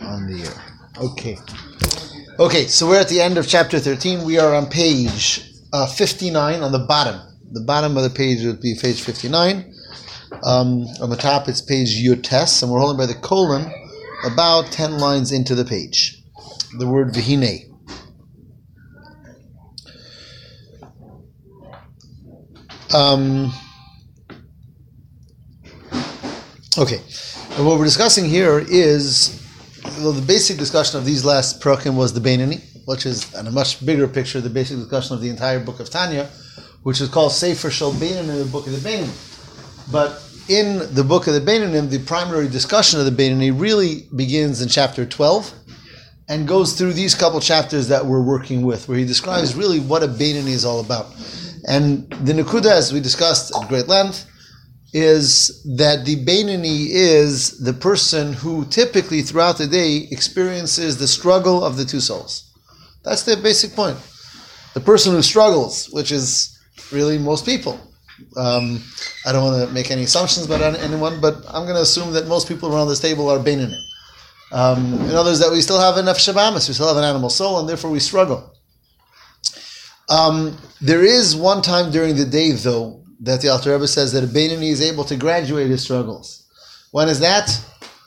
on the air. Okay. Okay, so we're at the end of chapter 13. We are on page uh, 59 on the bottom. The bottom of the page would be page 59. Um, on the top, it's page Yotes, and we're holding by the colon about 10 lines into the page. The word Vihine. Um, okay, and what we're discussing here is well, the basic discussion of these last prakim was the Beinani, which is, in a much bigger picture, the basic discussion of the entire book of Tanya, which is called Sefer Shal Beinani, the book of the Beinani. But in the book of the Beinanim, the primary discussion of the Beinani really begins in chapter 12 and goes through these couple chapters that we're working with, where he describes really what a Beinani is all about. And the Nakuda, as we discussed at great length, is that the Beinani is the person who typically throughout the day experiences the struggle of the two souls. That's the basic point. The person who struggles, which is really most people. Um, I don't want to make any assumptions about anyone, but I'm going to assume that most people around this table are Beinani. Um, in others, that we still have enough Shabbamas, we still have an animal soul, and therefore we struggle. Um, there is one time during the day, though, that the Alter Rebbe says that a Beinani is able to graduate his struggles. When is that?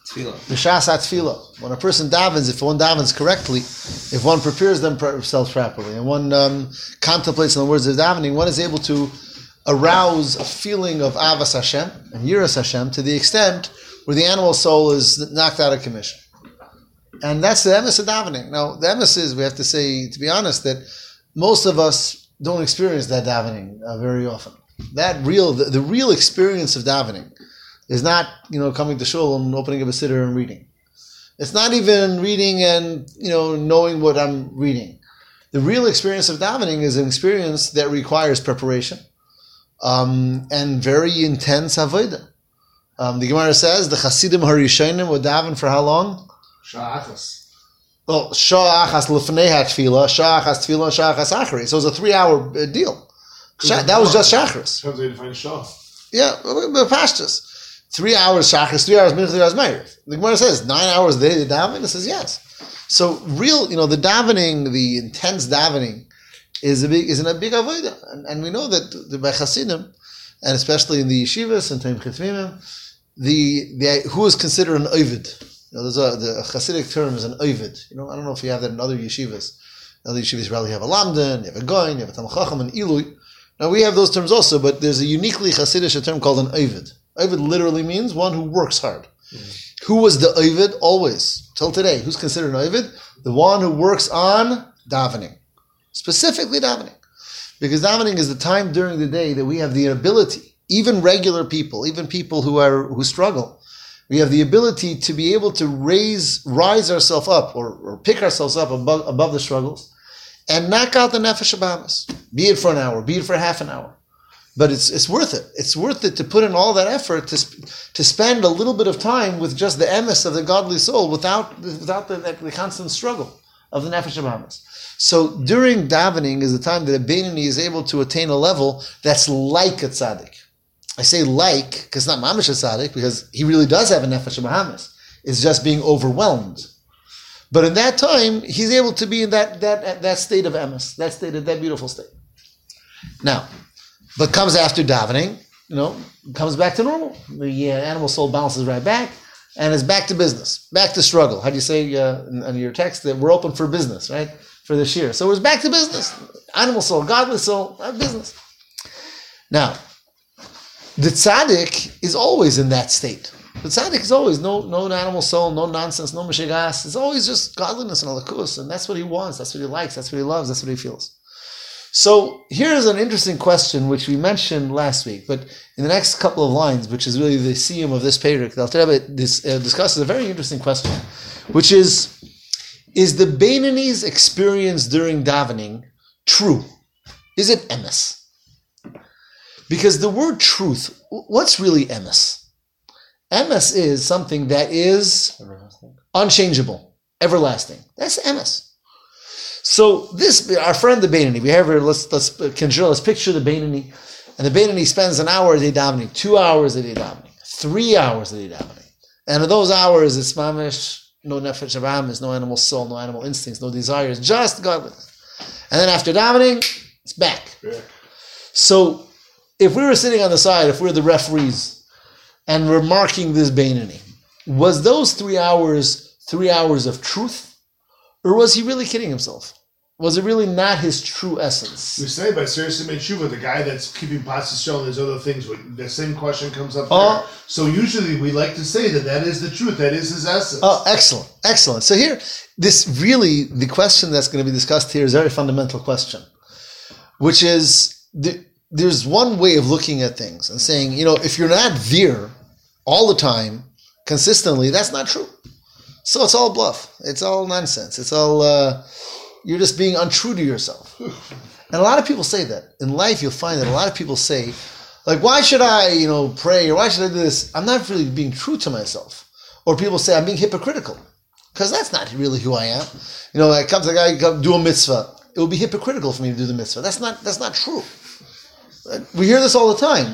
Tefillah. B'shas tefillah. When a person davens, if one davens correctly, if one prepares themselves properly, and one um, contemplates on the words of davening, one is able to arouse a feeling of avas Hashem and yiras Hashem to the extent where the animal soul is knocked out of commission. And that's the emes of davening. Now, the emes is, we have to say, to be honest, that most of us don't experience that davening uh, very often. That real, the, the, real experience of davening is not, you know, coming to shul and opening up a siddur and reading. It's not even reading and, you know, knowing what I'm reading. The real experience of davening is an experience that requires preparation um, and very intense avodah. Um, the Gemara says the Hasidim Harishonim would daven for how long? Sha'achas. Well, Sha'achas lefnei tefillah, Sha'achas tefillah, Sha'achas achri. So it was a three-hour uh, deal. Sha- that was just Shachris. How do they define Shah? Yeah, but pashtus. Three hours Shachris, three hours minutes, three hours Meir. The Gemara says nine hours a day to daven. It says yes. So real, you know, the davening, the intense davening, is a big is in a big avodah, and, and we know that the by Hasidim, and especially in the yeshivas and Tomchei Tmimim, the, the who is considered an ovid. You know, there's a the Hasidic term is an ovid. You know, I don't know if you have that in other yeshivas. Other yeshivas, probably have a lamdan, you have a goin, you have a tamachacham, an ilui. Now we have those terms also, but there's a uniquely Hasidic term called an ovid. Ovid literally means one who works hard. Mm-hmm. Who was the ovid always till today? Who's considered an ovid? The one who works on davening specifically davening. Because davening is the time during the day that we have the ability, even regular people, even people who are who struggle, we have the ability to be able to raise, rise ourselves up or, or pick ourselves up above, above the struggles and knock out the nefesh abamas. Be it for an hour, be it for half an hour. But it's, it's worth it. It's worth it to put in all that effort to, to spend a little bit of time with just the emes of the godly soul without, without the, the constant struggle of the nefesh abamas. So during davening is the time that a Beinani is able to attain a level that's like a tzaddik. I say like because not mamish a tzaddik because he really does have a nefesh Bahamas. It's just being overwhelmed. But in that time, he's able to be in that that that state of emes, that state of that beautiful state. Now, but comes after davening, you know, comes back to normal. The uh, animal soul bounces right back and is back to business, back to struggle. How do you say uh, in, in your text that we're open for business, right? for this year. So it's back to business. Animal soul, godly soul, business. Now, the tzaddik is always in that state. The tzaddik is always no no animal soul, no nonsense, no mishigas. It's always just godliness and Elokus, and that's what he wants. That's what he likes. That's what he loves. That's what he feels. So here's an interesting question which we mentioned last week, but in the next couple of lines, which is really the siyum of this parak, the Alter Rebbe uh, discusses a very interesting question, which is is the Beinani's experience during davening true? Is it emes? Because the word truth, what's really emes? Emes is something that is everlasting. unchangeable, everlasting. That's emes. So this, our friend the Beinani, we have here, let's, let's, consider, let's picture the Beinani, and the Beinani spends an hour a day davening, two hours a day davening, three hours a day davening. And in those hours, it's mamish no nefesh of no animal soul, no animal instincts, no desires, just godliness. And then after davening, it's back. Yeah. So if we were sitting on the side, if we're the referees, and we're marking this Bainani, was those three hours three hours of truth? Or was he really kidding himself? Was it really not his true essence? We say by seriously made tshuva, the guy that's keeping pots show and there's other things. The same question comes up. Uh, oh. there. So usually we like to say that that is the truth. That is his essence. Oh, excellent, excellent. So here, this really the question that's going to be discussed here is a very fundamental question, which is the, there's one way of looking at things and saying, you know, if you're not there all the time, consistently, that's not true. So it's all bluff. It's all nonsense. It's all uh, you're just being untrue to yourself. And a lot of people say that in life. You'll find that a lot of people say, like, "Why should I, you know, pray or why should I do this?" I'm not really being true to myself. Or people say I'm being hypocritical because that's not really who I am. You know, I come to a guy come do a mitzvah. It would be hypocritical for me to do the mitzvah. That's not that's not true. We hear this all the time,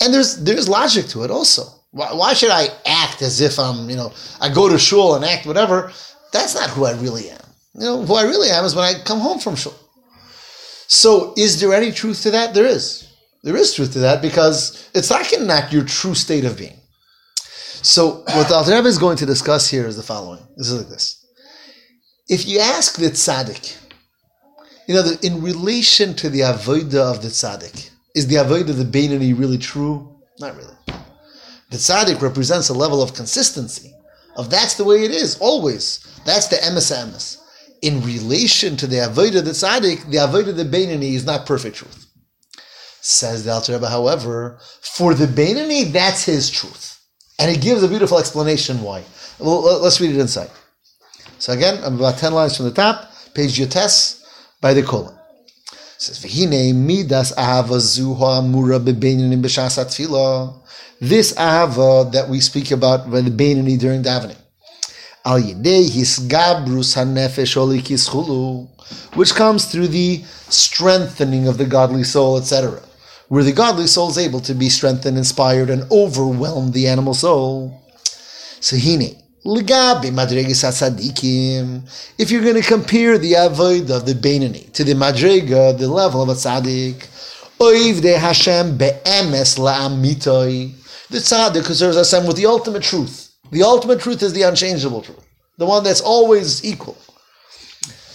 and there's there's logic to it also. Why, why should I act as if I'm, you know, I go to shul and act whatever? That's not who I really am. You know, who I really am is when I come home from shul. So, is there any truth to that? There is. There is truth to that because it's not not your true state of being. So, what the Alter Rebbe is going to discuss here is the following. This is like this. If you ask the tzaddik, you know, in relation to the avodah of the tzaddik, is the avodah of the Beinani really true? Not really. The tzaddik represents a level of consistency, of that's the way it is, always. That's the emes emes. In relation to the avodah the tzaddik, the avodah the Beinani is not perfect truth. Says the Alter Rebbe, however, for the Beinani, that's his truth. And he gives a beautiful explanation why. Well, let's read it inside. So again, I'm about 10 lines from the top, page Yotes, by the colon. Says, V'hine midas ahava zu ha'amura bebeinanim b'shas atfilah this ahava that we speak about by the Beinani during davening. Al which comes through the strengthening of the godly soul, etc., where the godly soul is able to be strengthened, inspired, and overwhelm the animal soul. Sahine. If you're going to compare the avoid of the Beinani to the madrega, the level of a tzaddik, oiv de Hashem be'emes la'amitoi, the tzaddik who serves Hashem with the ultimate truth. The ultimate truth is the unchangeable truth, the one that's always equal.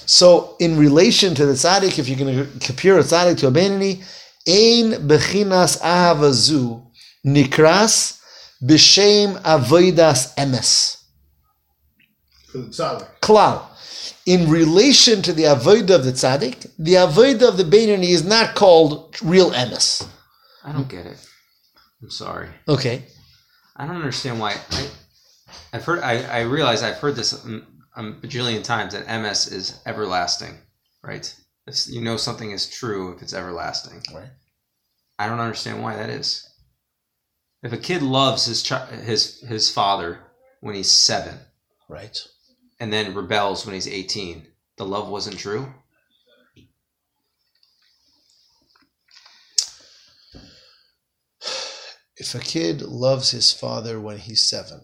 So, in relation to the tzaddik, if you're going to compare a tzaddik to a benini, ein bechinas ahavazu nikras b'shem avoidas emes. Klal. In relation to the avodah of the tzaddik, the avodah of the benini is not called real emes. I don't get it. I'm sorry. Okay. I don't understand why. I, I've heard. I, I realize I've heard this a, a bajillion times that emes is everlasting, right? It's, you know something is true if it's everlasting. Right. I don't understand why that is. If a kid loves his ch- his his father when he's seven, right, and then rebels when he's eighteen, the love wasn't true. If a kid loves his father when he's seven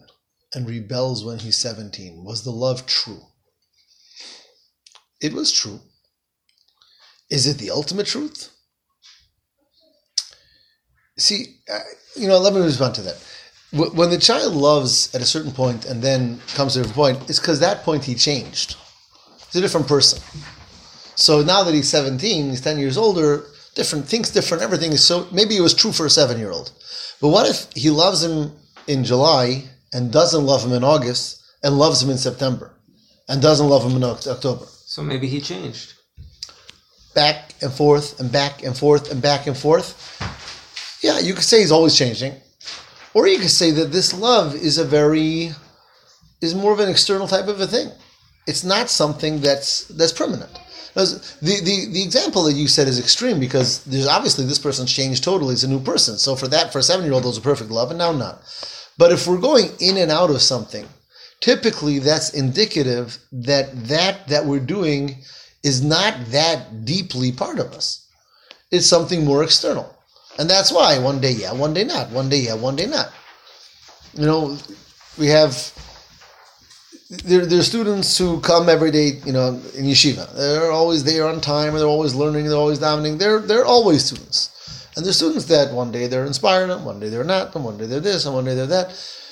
and rebels when he's 17, was the love true? It was true. Is it the ultimate truth? See, you know, let me respond to that. When the child loves at a certain point and then comes to a point, it's because that point he changed. He's a different person. So now that he's 17, he's 10 years older, different, thinks different, everything is so, maybe it was true for a seven year old. But what if he loves him in July and doesn't love him in August and loves him in September and doesn't love him in October? So maybe he changed. Back and forth and back and forth and back and forth. Yeah, you could say he's always changing. Or you could say that this love is a very is more of an external type of a thing. It's not something that's that's permanent. The, the, the example that you said is extreme because there's obviously this person's changed totally. It's a new person. So for that, for a seven year old, it was a perfect love, and now not. But if we're going in and out of something, typically that's indicative that that that we're doing is not that deeply part of us. It's something more external. And that's why one day yeah, one day not. One day yeah, one day not. You know, we have there, there are students who come every day, you know, in yeshiva. They're always there on time, and they're always learning, they're always davening. They're they're always students. And there's students that one day they're inspired, and one day they're not, and one day they're this, and one day they're that.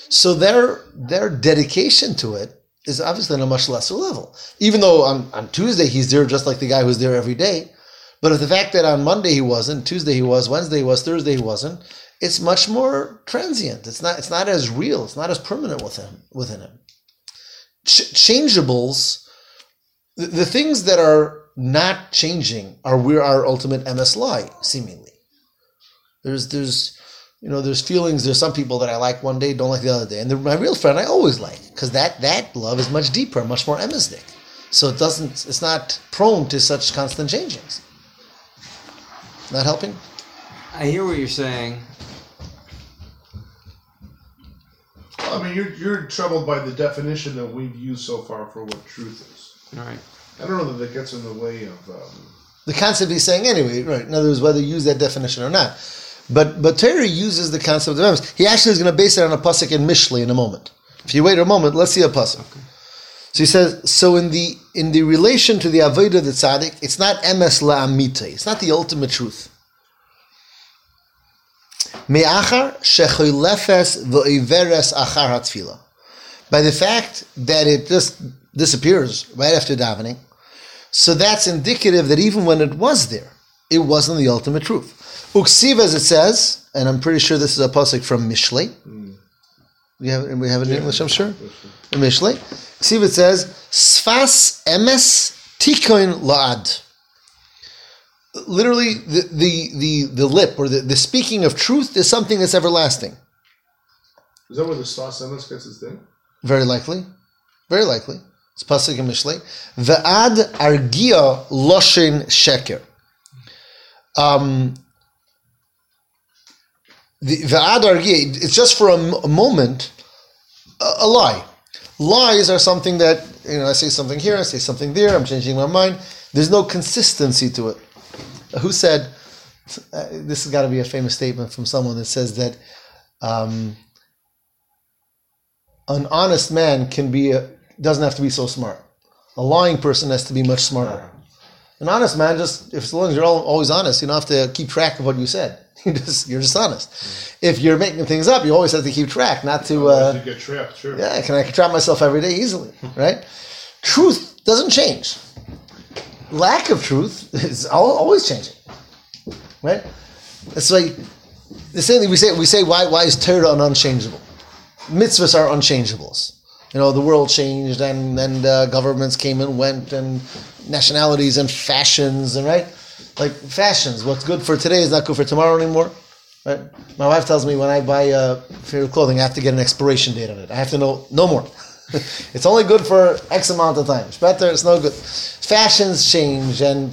So their their dedication to it is obviously on a much lesser level. Even though on, on Tuesday he's there just like the guy who's there every day, but if the fact that on Monday he wasn't, Tuesday he was, Wednesday he was, Thursday he wasn't, it's much more transient. It's not it's not as real. It's not as permanent within within him. Ch- changeables, the, the things that are not changing are where our ultimate emes lie, seemingly. There's there's you know there's feelings. There's some people that I like one day, don't like the other day, and my real friend I always like because that that love is much deeper, much more emistic. So it doesn't. It's not prone to such constant changings. Not helping. I hear what you're saying. I mean, you're you're troubled by the definition that we've used so far for what truth is. All right. I don't know that that gets in the way of. Um, The concept he's saying anyway, right? In other words, whether you use that definition or not. But but Torah uses the concept of emes. He actually is going to base it on a pasuk in Mishlei in a moment. If you wait a moment, let's see a pasuk. So he says, so in the in the relation to the avodah the tzaddik, it's not emes la'amite. It's not the ultimate truth. Me'achar shechoylefes v'oiveres achar hatfila. By the fact that it just disappears right after davening, so that's indicative that even when it was there, it wasn't the ultimate truth. Uksiv, as it says, and I'm pretty sure this is a pasuk from Mishlei. We have we have it in English, I'm sure. In Mishlei, Uksiv it says, "Sfas emes tikoin laad." Literally, the, the, the, the lip or the, the speaking of truth is something that's everlasting. is that where the Emes gets its thing? Very likely. Very likely. It's Pasuk in Mishlei. Ve'ad argia loshin sheker. Um, the Ve'ad argia, it's just for a, m- a moment, a, a lie. Lies are something that, you know, I say something here, I say something there, I'm changing my mind. There's no consistency to it. Who said, uh, this has got to be a famous statement from someone that says that um, an honest man can be a, doesn't have to be so smart. A lying person has to be much smarter. An honest man just if as long as you're al- always honest, you don't have to keep track of what you said. You just you're just honest. If you're making things up, you always have to keep track, not to. Uh, get trapped. Sure. yeah, can I trap myself every day easily, right? Truth doesn't change. Lack of truth is always changing, right? It's like the same thing we say. We say why why is Torah an unchangeable? Mitzvahs are unchangeables. You know, the world changed and and uh, governments came and went and nationalities and fashions and right, like fashions. What's good for today is not good for tomorrow anymore. Right? My wife tells me when I buy uh, favorite clothing, I have to get an expiration date on it. I have to know no more. it's only good for X amount of time. It's better. It's no good. Fashions change and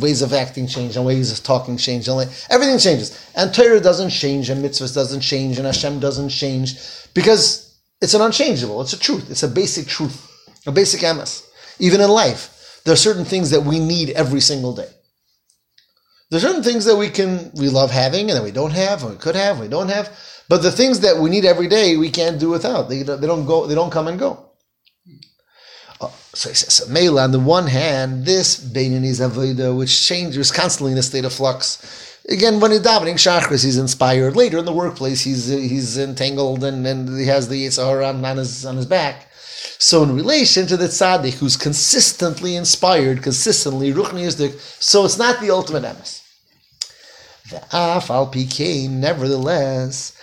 ways of acting change and ways of talking change. Like, everything changes. And Torah doesn't change and mitzvahs doesn't change and Hashem doesn't change because it's an unchangeable. It's a truth. It's a basic truth, a basic emes. Even in life, there are certain things that we need every single day. There are certain things that we can we love having and that we don't have and we could have and we don't have. But the things that we need every day we can't do without. They, they don't go. They don't come and go. Uh, so he says, Mela, on the one hand, this Beinani's Avodah, which changes constantly in a state of flux. Again, when he's davening Shachris, he's inspired. Later in the workplace, he's he's entangled and, and he has the Yitzhar on, on his on his back. So in relation to the tzaddik who's consistently inspired, consistently ruchniistic, so it's not the ultimate emes. Ve'af al pikein, nevertheless.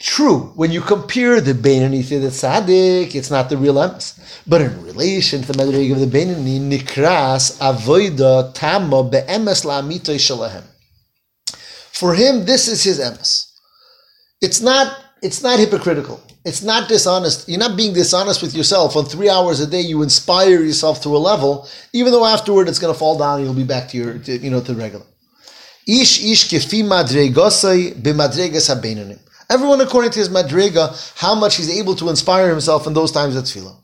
True, when you compare the Beinani to the tzaddik, it's not the real emes. But in relation to the madreg of the Beinani, nikras avoida tama be'emes la'amitoy shalahem. For him, this is his emes. It's not. It's not hypocritical. It's not dishonest. You're not being dishonest with yourself. On three hours a day, you inspire yourself to a level, even though afterward it's going to fall down and you'll be back to your, to, you know, to the regular. Ish ish kefi madregosai b'madregas habeinanim. Everyone according to his madrega, how much he's able to inspire himself in those times at tefillah.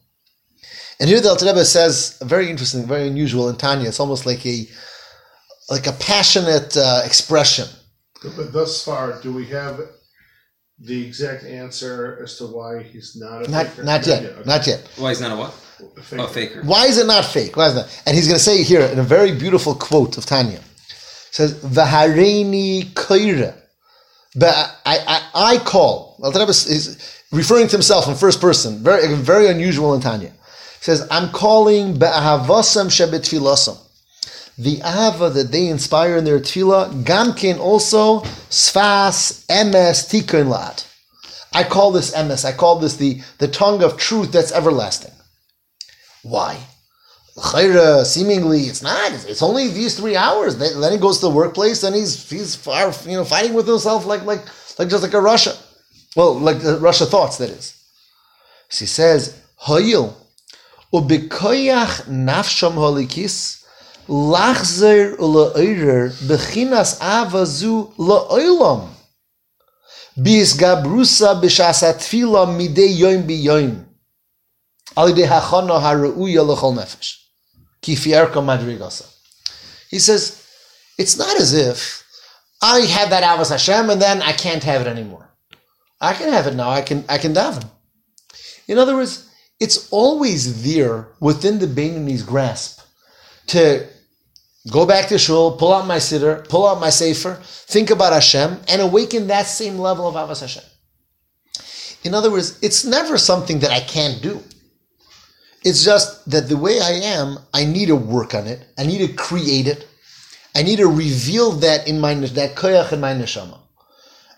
And here the Alter Rebbe says a very interesting, very unusual in Tanya. It's almost like a like a passionate uh, expression. But thus far, do we have the exact answer as to why he's not a Not, faker? not yet. okay. Not yet. Why he's not a what? A faker. Oh, faker. Why is it not fake? Why is that? And he's going to say here in a very beautiful quote of Tanya. Says, "V'hareini koire." But I, I, I call. Rebbe is referring to himself in first person. Very, very unusual in Tanya. He says, "I'm calling be'ahavasam shebetfilasam." The ahava that they inspire in their tefillah, gamkin also sfas emes tikun lat. I call this emes. I call this the, the tongue of truth that's everlasting. Why? Seemingly it's not. It's, only these three hours. Then, he goes to the workplace, and he's he's far, you know, fighting with himself like like like just like a Russia. Well, like the Russia thoughts that is. She says, Hoyil, ubikoyach nafsham holikis, lachzer uleoirer, bechinas avazu leoilam. Bis gabrusa b'shasa tfila midei yoim biyoim. Alidei hachana hareuya lechol nefesh. Ki fierka madrigasa. He says, it's not as if I had that Avos Hashem and then I can't have it anymore. I can have it now. I can I can daven. In other words, it's always there within the Bainani's grasp to go back to shul, pull out my siddur, pull out my sefer, think about Hashem, and awaken that same level of Avos Hashem. In other words, it's never something that I can't do. It's just that the way I am, I need to work on it. I need to create it. I need to reveal that in my that koyach in my neshama.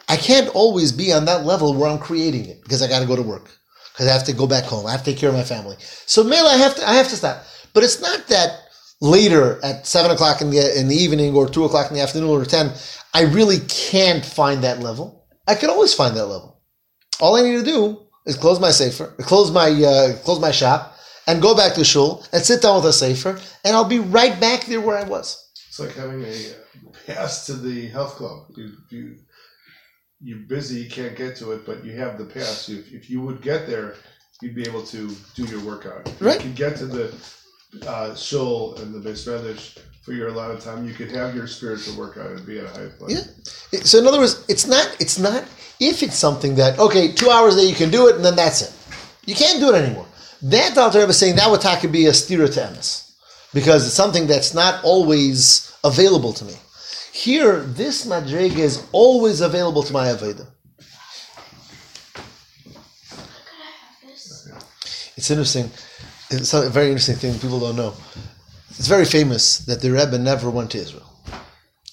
I can't always be on that level where I'm creating it because I got to go to work because I have to go back home. I have to take care of my family. So Mela, I have to I have to stop. But it's not that later at seven o'clock in the in the evening or two o'clock in the afternoon or ten. I really can't find that level. I can always find that level. All I need to do is close my sefer, close my uh, close my shop, and go back to shul and sit down with a sefer, and I'll be right back there where I was. It's like having a uh, pass to the health club. You, you, you're busy, you can't get to it, but you have the pass. If, if you would get there, you'd be able to do your workout. If Right. You could get to the uh, shul and the Beis for your allotted time. You could have your spiritual workout and be at a high place. Yeah. So in other words, it's not it's not if it's something that okay, two hours that you can do it and then that's it. You can't do it anymore. That the Alter Rebbe is saying that would taka be a stira to emes because it's something that's not always available to me. Here, this madrega is always available to my aveda. It's interesting. It's a very interesting thing people don't know. It's very famous that the Rebbe never went to Israel.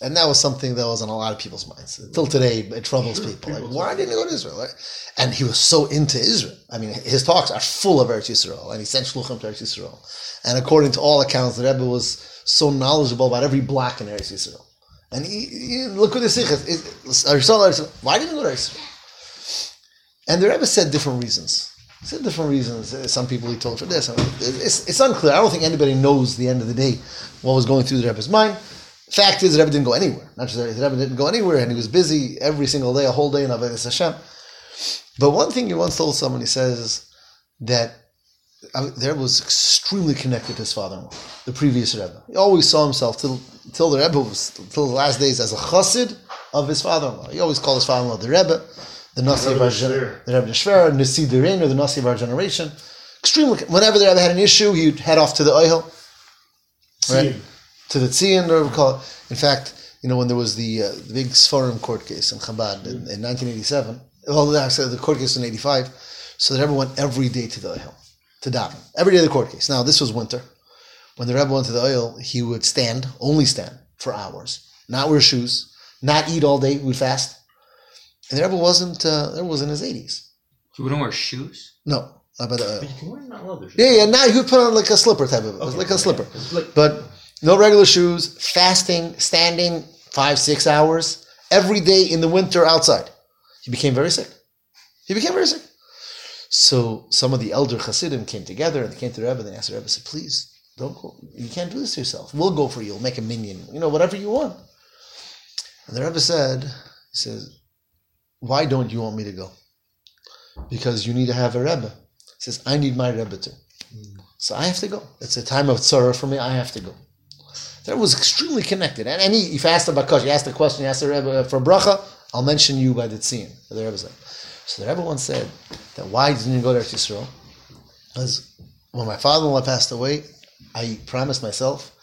And that was something that was on a lot of people's minds. Until today, it troubles people. Like, why didn't he go to Israel? Right? And he was so into Israel. I mean, his talks are full of Eretz Yisrael, and he sent shluchim to Eretz Yisrael. And according to all accounts, the Rebbe was so knowledgeable about every block in Eretz Yisrael. And he, he look at the sichas. Why didn't he go to Eretz Yisrael? And the Rebbe said different reasons. He said different reasons. Uh, Some people he told for this. It's, it's unclear. I don't think anybody knows the end of the day what was going through the Rebbe's mind. Fact is, the Rebbe didn't go anywhere. Not just that, the Rebbe didn't go anywhere, and he was busy every single day, a whole day in Avodah Hashem. But one thing he once told someone, he says that uh, the Rebbe was extremely connected to his father-in-law, the previous Rebbe. He always saw himself till till the Rebbe was till the last days as a chassid of his father-in-law. He always called his father-in-law the Rebbe, the Nasi of Rebbe our generation, the Rebbe Shver, Nasi Derein, or the Nasi of our generation. Extremely. Whenever the Rebbe had an issue, he'd head off to the Ohel Right. See, to the Tzion, or call it. In fact, you know, when there was the, uh, the big Sforim court case in Chabad in, in 1987, well, actually, the court case in 85, so the Rebbe went every day to the Ohel, to daven. Every day the court case. Now, this was winter. When the Rebbe went to the Ohel, he would stand, only stand, for hours, not wear shoes, not eat all day, he would fast. And the Rebbe wasn't, uh, the Rebbe was in his 80s. He wouldn't wear shoes? No, not by the Ohel. But you can wear not leather. Yeah, yeah, now he would put on like a slipper type of, Okay, like a okay. slipper. It's like- But no regular shoes, fasting, standing five, six hours every day in the winter outside. He became very sick. He became very sick. So some of the elder Hasidim came together and they came to the Rebbe and they asked the Rebbe, said, please, don't go. You can't do this to yourself. We'll go for you. We'll make a minyan. You know, whatever you want. And the Rebbe said, he says, why don't you want me to go? Because you need to have a Rebbe. He says, I need my Rebbe too. Mm. So I have to go. It's a time of tzara for me. I have to go. That was extremely connected. And, and he, if asked about question, he asked the question, he asked the Rebbe for bracha, I'll mention you by the Tzion. The Rebbe said. So the Rebbe once said that why didn't you go there to Eretz Yisrael? Because when my father-in-law passed away, I promised myself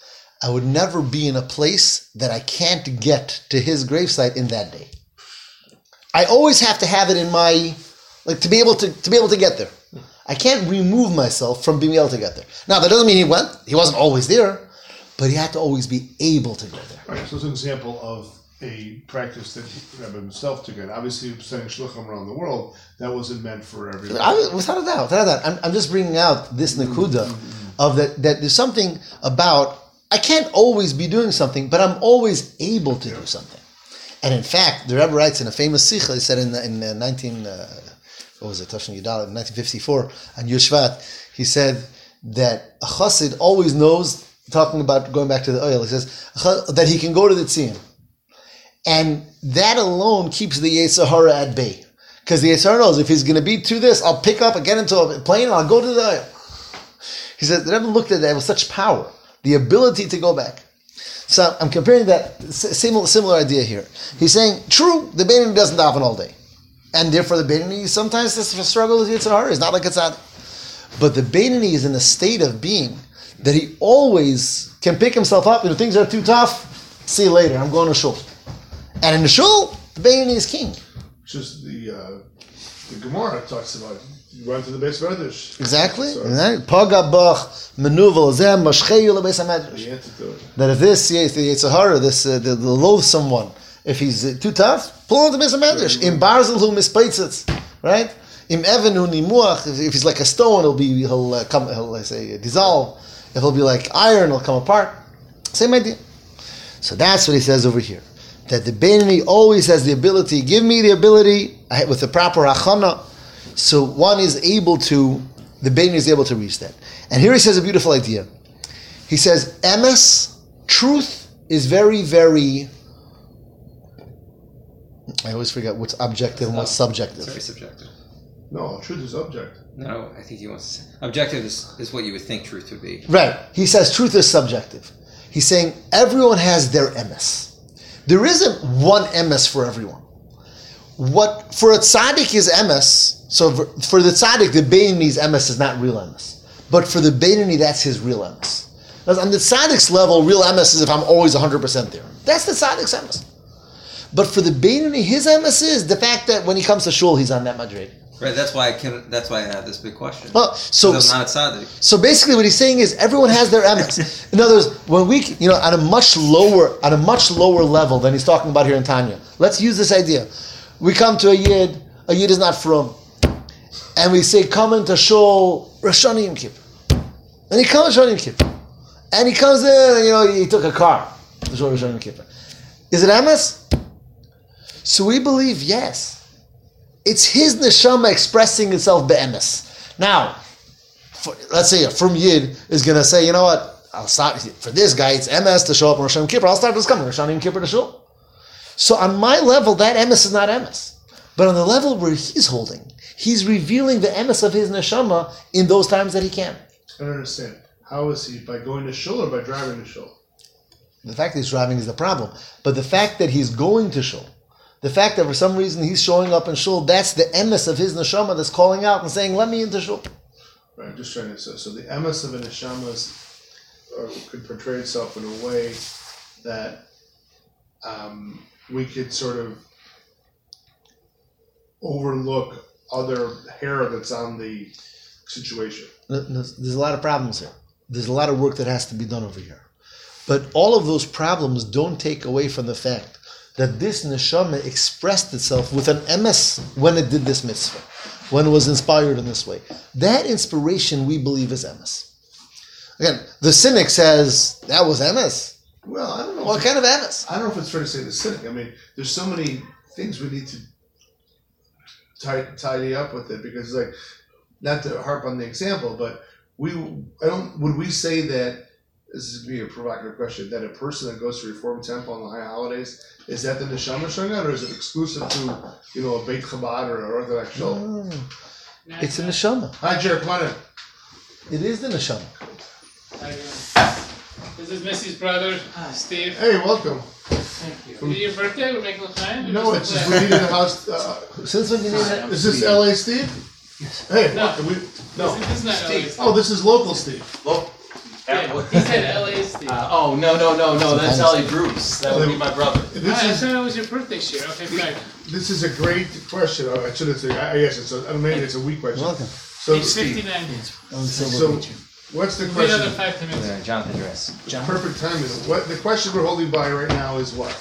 I would never be in a place that I can't get to his gravesite in that day. I always have to have it in my like to be able to to be able to get there. I can't remove myself from being able to get there. Now that doesn't mean he went. He wasn't always there, but he had to always be able to go there. Right, so it's an example of a practice that Rebbe himself took in. Obviously, sending shluchim around the world, that wasn't meant for everyone. I, without a doubt, without a doubt, I'm, I'm just bringing out this nakuda of that that there's something about I can't always be doing something, but I'm always able to do something. And in fact, the Rebbe writes in a famous sikha, he said in, in uh, 19, uh, what was it, Tashon Yudal, in 1954, on Yud Shvat, he said that a chassid always knows, talking about going back to the Ohel, he says that he can go to the tziyim. And that alone keeps the Yetzirah at bay. Because the Yetzirah knows if he's going to be to this, I'll pick up and get into a plane and I'll go to the Ohel. He said, the Rebbe looked at that with such power, the ability to go back. So I'm comparing that similar, similar idea here. He's saying, true, the Beinoni doesn't daven all day. And therefore the Beinoni sometimes this struggle with Yitzhar. It's not like it's not. But the Beinoni is in a state of being that he always can pick himself up. And if things are too tough, see you later. I'm going to shul. And in the shul, the Beinoni is king. It's just the uh, the Gemara talks about you run to the beis medrash. Exactly. Pagabach, menuvel, zeh, mashcheyu lebeis hamedrash. The antidote. that if this yes, the Yitzhahara, this uh, the, the loathsome one, if he's uh, too tough, pull him to Mr. Medrash. Im Barzel who mispaitzitz, right? Im Evenu nimuach, if, if he's like a stone, he'll be he'll uh, come he'll I say dissolve. If he'll be like iron, he'll come apart. Same idea. So that's what he says over here. That the Beinoni always has the ability, give me the ability eh, with the proper achana. So one is able to, the Beinoni is able to reach that. And here he says a beautiful idea. He says, emes, truth is very, very. I always forget what's objective and what's It's subjective. very subjective. No, truth is object. No, I think he wants to say objective is, is what you would think truth would be. Right. He says truth is subjective. He's saying everyone has their emes. There isn't one emes for everyone. What for a tzaddik is emes. So for, for the tzaddik, the Beinoni's emes is not real emes. But for the Beinoni, that's his real emes. On the tzaddik's level, real emes is if I'm always 100% there. That's the tzaddik's emes. But for the Beinoni, his emes is the fact that when he comes to shul, he's on that madrid. Right. That's why I can. That's why I have this big question. Well, so I'm not tzaddik. so basically, what he's saying is everyone has their emes. In other words, when we, you know, at a much lower, at a much lower level than he's talking about here in Tanya. Let's use this idea. We come to a yid. A yid is not from, and we say, "Come into shul Rosh Hashanah Yom Kippur." And he comes Rosh Hashanah Yom Kippur, and he comes in, and you know, he took a car. to Yom Kippur. Is it emes? So we believe yes. It's his neshama expressing itself be'emes. Now, for, let's say a from Yid is going to say, you know what, I'll start for this guy. It's emes to show up on Rosh Hashanah Kippur. I'll start this coming Rosh Hashanah Kippur to show. So on my level, that emes is not emes, but on the level where he's holding, he's revealing the emes of his neshama in those times that he can. I don't understand. How is he by going to shul or by driving to shul? The fact that he's driving is the problem, but the fact that he's going to shul, the fact that for some reason he's showing up in shul, that's the emes of his neshama that's calling out and saying, "Let me into shul." Right, I'm just trying to so, so the emes of a neshama is, or could portray itself in a way that um, we could sort of overlook other hair that's on the situation. There's a lot of problems here. There's a lot of work that has to be done over here. But all of those problems don't take away from the fact that this neshama expressed itself with an emes when it did this mitzvah, when it was inspired in this way. That inspiration we believe is emes. Again, the cynic says that was emes. Well, I don't know. What kind of emes? I don't know if it's fair to say the cynic. I mean, there's so many things we need to tie, tidy up with it because, like, not to harp on the example, but we, I don't, would we say that this is gonna be a provocative question that a person that goes to Reform Temple on the high holidays is that the neshama showing or is it exclusive to you know a Beit Chabad or an Orthodox shul? No, it's a neshama. Hi, Jared, come on in. It is the neshama. Hi. This is Messy's brother, Steve. Hey, welcome. Thank you. Your birthday? We're making time? No, it's just we needed a house. Uh, Since when you need it? is this L.A. Steve? Yes. Hey, No. what, we, no. This is not LA. Oh, this is local Steve. Well, Yeah, he said LA Steve. uh, oh no no no no, that's Ellie Bruce. That would be my brother. This I is thought it was your birthday share. Okay, fine. this is a great question. Oh, I should have said. I I guess it's. A, I don't maybe it's a weak question. Welcome. So, Page 59. so what's the Wait another question? five ten minutes. Uh, Jonathan Dress. Perfect timing. What the question we're holding by right now is what?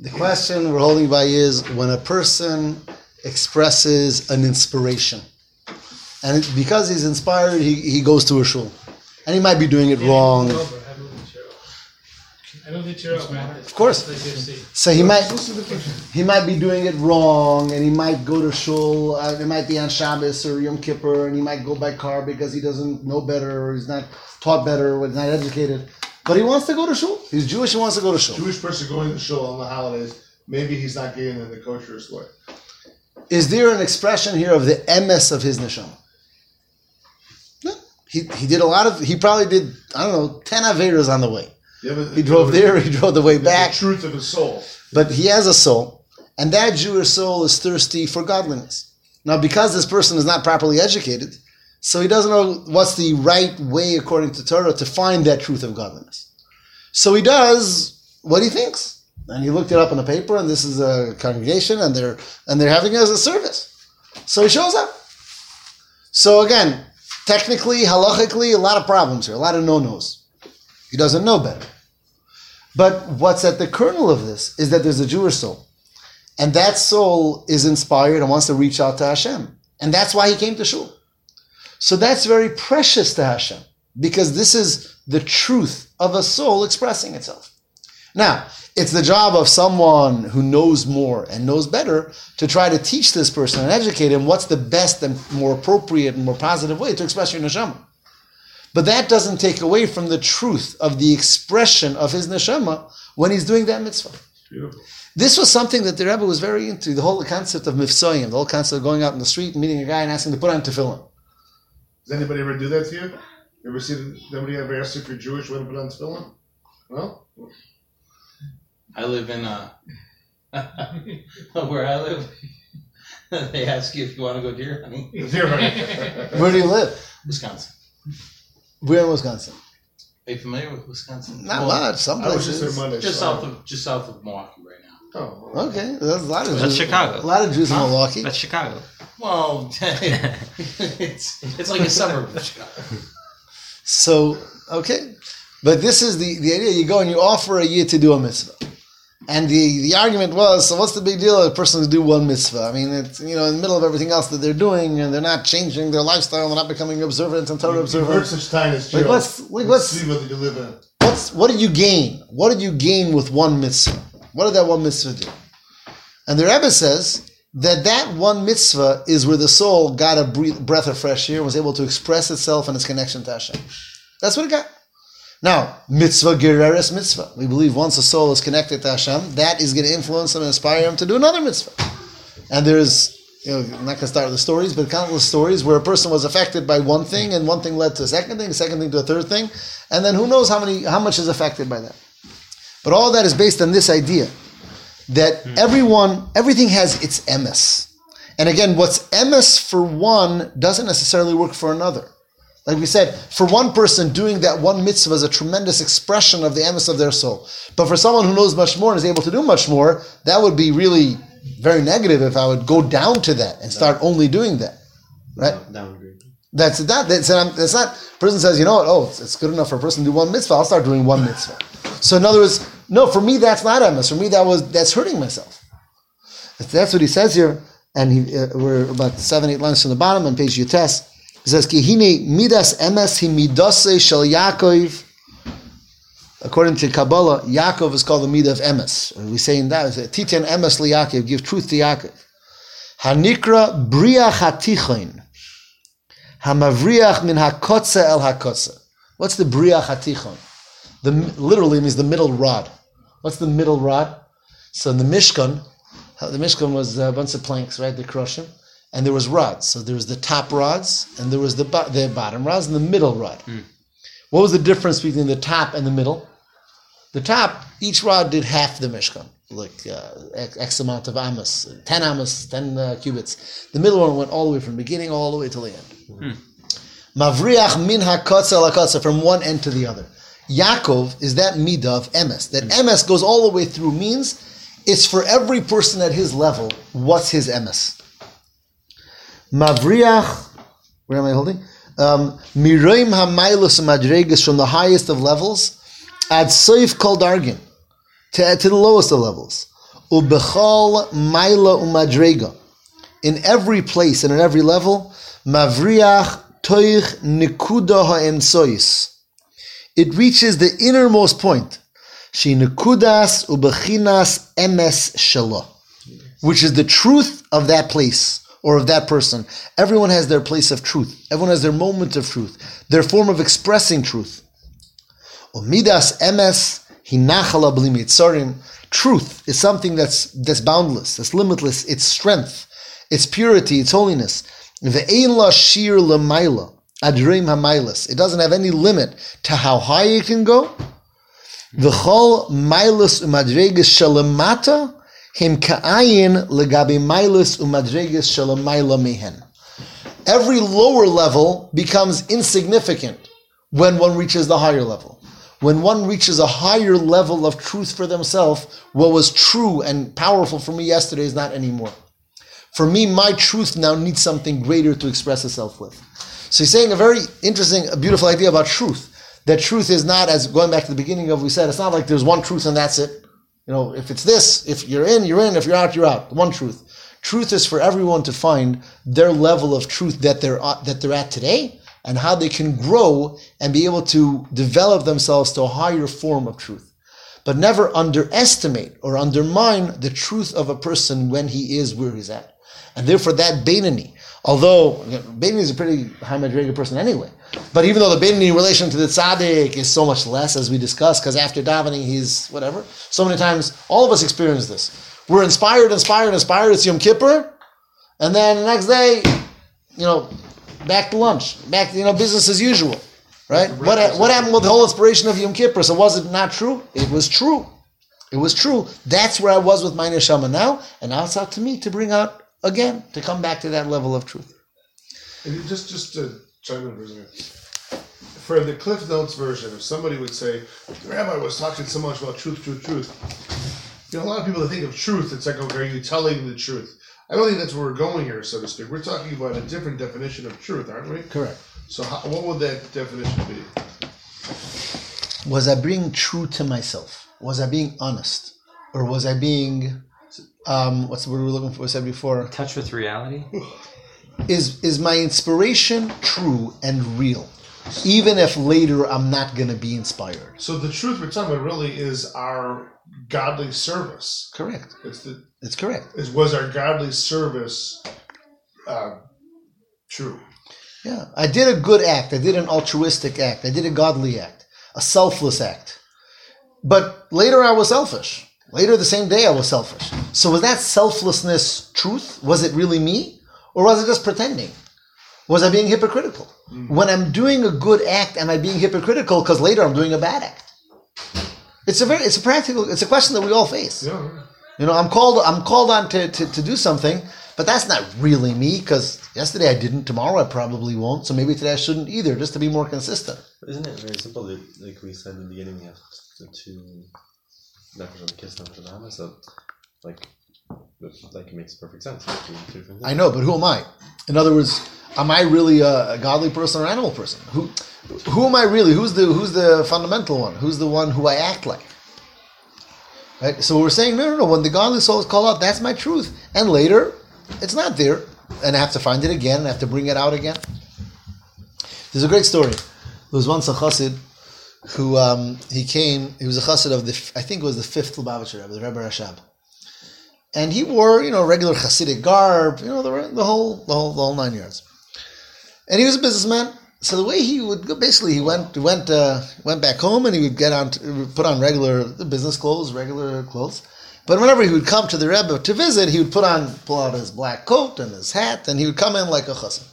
The question we're holding by is when a person expresses an inspiration. And it- because he's inspired, he, he goes to a shul. And he might be doing it wrong. Over. I moved the chair over. I moved the chair over. Of course. Like you see. So he might Listen to the question. he might be doing it wrong, and he might go to shul. Uh, it might be on Shabbos or Yom Kippur, and he might go by car because he doesn't know better, or he's not taught better, or he's not educated. But he wants to go to shul. He's Jewish. He wants to go to shul. Jewish person going to shul on the holidays. Maybe he's not getting in the kosherest way. Is there an expression here of the emes of his neshama? He, he did a lot of. He probably did. I don't know ten averas on the way. A- He drove there. He drove the way the back. truth of his soul. But he has a soul, and that Jewish soul is thirsty for godliness. Now, because this person is not properly educated, so he doesn't know what's the right way according to Torah to find that truth of godliness. So he does what he thinks, and he looked it up in the paper, and this is a congregation, and they're and they're having it as a service. So he shows up. So again, technically, halachically, a lot of problems here, a lot of no-nos. He doesn't know better. But what's at the kernel of this is that there's a Jewish soul. And that soul is inspired and wants to reach out to Hashem. And that's why he came to Shul. So that's very precious to Hashem because this is the truth of a soul expressing itself. Now, it's the job of someone who knows more and knows better to try to teach this person and educate him what's the best and more appropriate and more positive way to express your neshama. But that doesn't take away from the truth of the expression of his neshama when he's doing that mitzvah. Beautiful. This was something that the Rebbe was very into, the whole concept of mivtzoyim, the whole concept of going out in the street and meeting a guy and asking to put on tefillin. Does anybody ever do that to you? You ever see somebody ever ask if you're Jewish when to put on tefillin? No. I live in uh where I live. they ask you if you want to go deer hunting. You're. Where do you live? Wisconsin. We're in Wisconsin. Are you familiar with Wisconsin? Not Well, much, some I was just there places. Monday. Just so- south of just south of Milwaukee right now. Oh. well. Okay, there's a lot of That's Jews, Chicago. A lot of Jews in Milwaukee. That's Chicago. Well, it's it's like a suburb of Chicago. So, okay. But this is the, the idea. You go and you offer a year to do a mitzvah. And the, the argument was, so what's the big deal if a person to do one mitzvah? I mean, it's, you know, in the middle of everything else that they're doing, and they're not changing their lifestyle, they're not becoming observant and Torah observant. such time as Like, what's- like, Let's what's- see whether you live in. What's, what did you gain? What did you gain with one mitzvah? What did that one mitzvah do? And the Rebbe says that that one mitzvah is where the soul got a breath, breath of fresh air and was able to express itself and its connection to Hashem. That's what it got. Now, mitzvah gereres mitzvah. We believe once a soul is connected to Hashem, that is going to influence him and inspire him to do another mitzvah. And there's, you know, I'm not going to start with the stories, but countless stories where a person was affected by one thing and one thing led to a second thing, a second thing to a third thing, and then who knows how many, how much is affected by that. But all that is based on this idea that hmm. everyone, everything has its emes. And again, what's emes for one doesn't necessarily work for another. Like we said, for one person, doing that one mitzvah is a tremendous expression of the emes of their soul. But for someone who knows much more and is able to do much more, that would be really very negative if I would go down to that and start only doing that. Right? Downgrade. That's that. That's, that's not. Person says, you know what? Oh, it's, it's good enough for a person to do one mitzvah. I'll start doing one mitzvah. So in other words, no, for me that's not emes. For me that was that's hurting myself. That's what he says here, and he, uh, we're about seven, eight lines from the bottom on page Yutes. He says, "Kihine midas emes hi midase shel Yaakov." According to Kabbalah, Yaakov is called the midah of emes. We say in that, "Titan emes liYaakov," give truth to Yaakov. Hanikra bria hatichoin. Hamavriach min hakotze el hakotze. What's the briach hatichon? The literally means the middle rod. What's the middle rod? So in the Mishkan, the Mishkan was uh, a bunch of planks, right? They crush them, and there was rods. So there was the top rods, and there was the bo- the bottom rods, and the middle rod. What was the difference between the top and the middle? The top Each rod did half the Mishkan, like uh, X, amount of amos, 10 amos, 10 uh, cubits. The middle one went all the way from the beginning all the way till the end. Mavriach min hakotza from one end to the other. Yaakov is that midah of emes. That emes goes all the way through means it's for every person at his level. What's his emes? Mavriach, where am I holding? Um, Miroim hamailus madregas from the highest of levels, ad soif kol dargin, to, to the lowest of levels. Ubechol maila umadrega. In every place and in every level, mavriach toich nikuda ha'ensois. It reaches the innermost point. She nikudas ubechinas emes shelo, which is the truth of that place or of that person. Everyone has their place of truth. Everyone has their moment of truth, their form of expressing truth. Umidas emes hinachala b'limitzarim. Truth is something that's that's boundless, that's limitless. Its strength, its purity, its holiness. Ve'ein la shir lemaila adrim hamailas. It doesn't have any limit to how high it can go. V'chol mailus umadregas shalamata him ka'ayin legabi mailus umadregas mehen. Every lower level becomes insignificant when one reaches the higher level. When one reaches a higher level of truth for themselves, what was true and powerful for me yesterday is not anymore. For me, my truth now needs something greater to express itself with. So he's saying a very interesting, a beautiful idea about truth. That truth is not, as going back to the beginning of we said, it's not like there's one truth and that's it. You know, if it's this, if you're in, you're in. If you're out, you're out. One truth. Truth is for everyone to find their level of truth that they're at, that they're at today, and how they can grow and be able to develop themselves to a higher form of truth. But never underestimate or undermine the truth of a person when he is where he's at. And therefore, that Beinoni, although you know, Beinoni is a pretty high Madriga person anyway, but even though the Beinoni in relation to the Tzaddik is so much less, as we discussed, because after davening, he's whatever. So many times, all of us experience this. We're inspired, inspired, inspired. It's Yom Kippur, and then the next day, you know, back to lunch, back to, you know, business as usual, right? What, what happened with the whole inspiration of Yom Kippur? So was it not true? It was true. It was true. That's where I was with my neshama now, and now it's up to me to bring out again to come back to that level of truth. And just just to chime in for a second. For the Cliff Notes version, if somebody would say, the rabbi was talking so much about truth, truth, truth. You know, a lot of people that think of truth, it's like, okay, are you telling the truth? I don't think that's where we're going here, so to speak. We're talking about a different definition of truth, aren't we? Correct. So, how, what would that definition be? Was I being true to myself? Was I being honest? Or was I being, um, what's the word we're looking for? We said before. Touch with reality. Is, is my inspiration true and real? Even if later I'm not going to be inspired. So, the truth we're talking about really is our godly service. Correct. It's the It's correct. is was our godly service uh, true? Yeah. I did a good act. I did an altruistic act. I did a godly act, a selfless act. But later I was selfish. Later the same day I was selfish. So was that selflessness truth? Was it really me? Or was it just pretending? Was I being hypocritical? Mm. When I'm doing a good act, am I being hypocritical because later I'm doing a bad act? It's a very it's a practical it's a question that we all face. Yeah. yeah. You know, I'm called I'm called on to, to, to do something, but that's not really me because yesterday I didn't, tomorrow I probably won't, so maybe today I shouldn't either, just to be more consistent. Isn't it very simple? That, like we said in the beginning, we have the on the kiss, the hammer. So, like, like it makes perfect sense. I know, but who am I? In other words, am I really a, a godly person or an animal person? Who who am I really? Who's the who's the fundamental one? Who's the one who I act like? Right? So we're saying, no, no, no. When the godly souls call out, that's my truth. And later, it's not there. And I have to find it again, and I have to bring it out again. There's a great story. There was once a chassid who um, he came, he was a chassid of the, I think it was the fifth Lubavitcher Rebbe, the Rebbe Rashab. And he wore, you know, regular Hasidic garb, you know, the, the whole, the whole, the whole nine yards. And he was a businessman. So the way he would go, basically, he went went uh, went back home and he would get on, put on regular business clothes, regular clothes. But whenever he would come to the Rebbe to visit, he would put on, pull out his black coat and his hat, and he would come in like a chassid.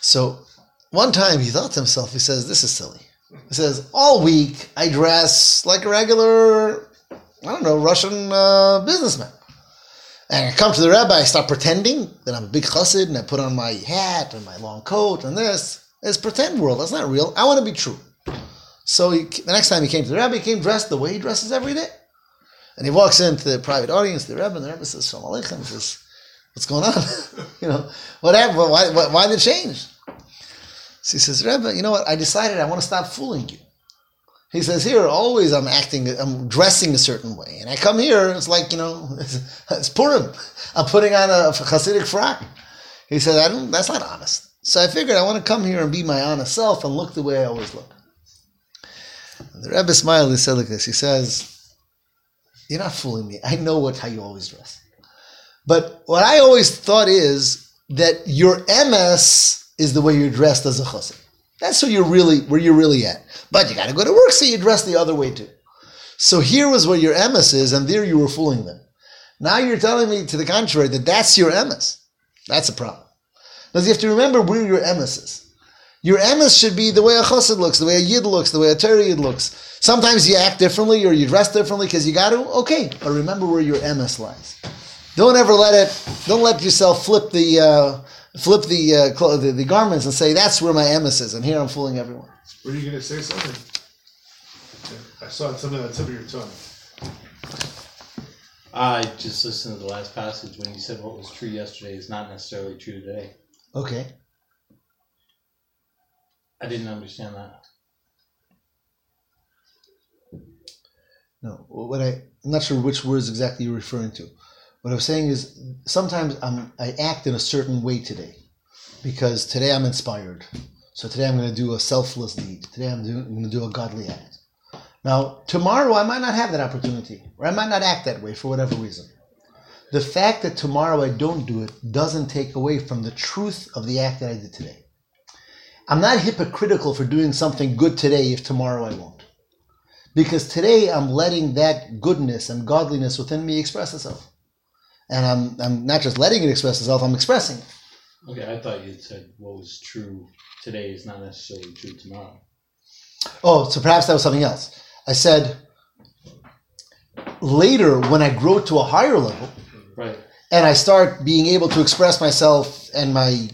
So one time he thought to himself, he says, "This is silly. He says, all week I dress like a regular, I don't know, Russian uh, businessman. And I come to the rabbi, I start pretending that I'm a big chassid, and I put on my hat and my long coat and this. It's pretend world. That's not real. I want to be true. So he, the next time he came to the rabbi, he came dressed the way he dresses every day. And he walks into the private audience, the rabbi, and the rabbi says, Shalom Aleichem. He says, what's going on? you know, whatever. Why, why, why the change? So he says, Rebbe, you know what? I decided I want to stop fooling you. He says, here, always I'm acting, I'm dressing a certain way. And I come here, it's like, you know, it's, it's Purim. I'm putting on a Hasidic frock. He says, I don't, that's not honest. So I figured I want to come here and be my honest self and look the way I always look. And the Rebbe smiled and said like this. He says, you're not fooling me. I know what, how you always dress. But what I always thought is that your emes is the way you're dressed as a chassid. That's where you're really where you're really at. But you got to go to work, so you dress the other way too. So here was where your emes is, and there you were fooling them. Now you're telling me to the contrary that that's your emes. That's a problem. Because you have to remember where your emes is. Your emes should be the way a chassid looks, the way a yid looks, the way a Torah yid looks. Sometimes you act differently or you dress differently because you got to. Okay, but remember where your emes lies. Don't ever let it. Don't let yourself flip the uh, flip the, uh, clo- the the garments and say that's where my emes is, and here I'm fooling everyone. Were you gonna say something? I saw something on the tip of your tongue. I just listened to the last passage when you said what was true yesterday is not necessarily true today. Okay. I didn't understand that. No, what I I'm not sure which words exactly you're referring to. What I'm saying is sometimes I'm I act in a certain way today because today I'm inspired. So today I'm going to do a selfless deed. Today I'm, I'm going to do a godly act. Now tomorrow I might not have that opportunity, or I might not act that way for whatever reason. The fact that tomorrow I don't do it doesn't take away from the truth of the act that I did today. I'm not hypocritical for doing something good today if tomorrow I won't. Because today I'm letting that goodness and godliness within me express itself. And I'm, I'm not just letting it express itself, I'm expressing it. Okay, I thought you said what was true today is not necessarily true tomorrow. Oh, so perhaps that was something else. I said later when I grow to a higher level Right. and I start being able to express myself and my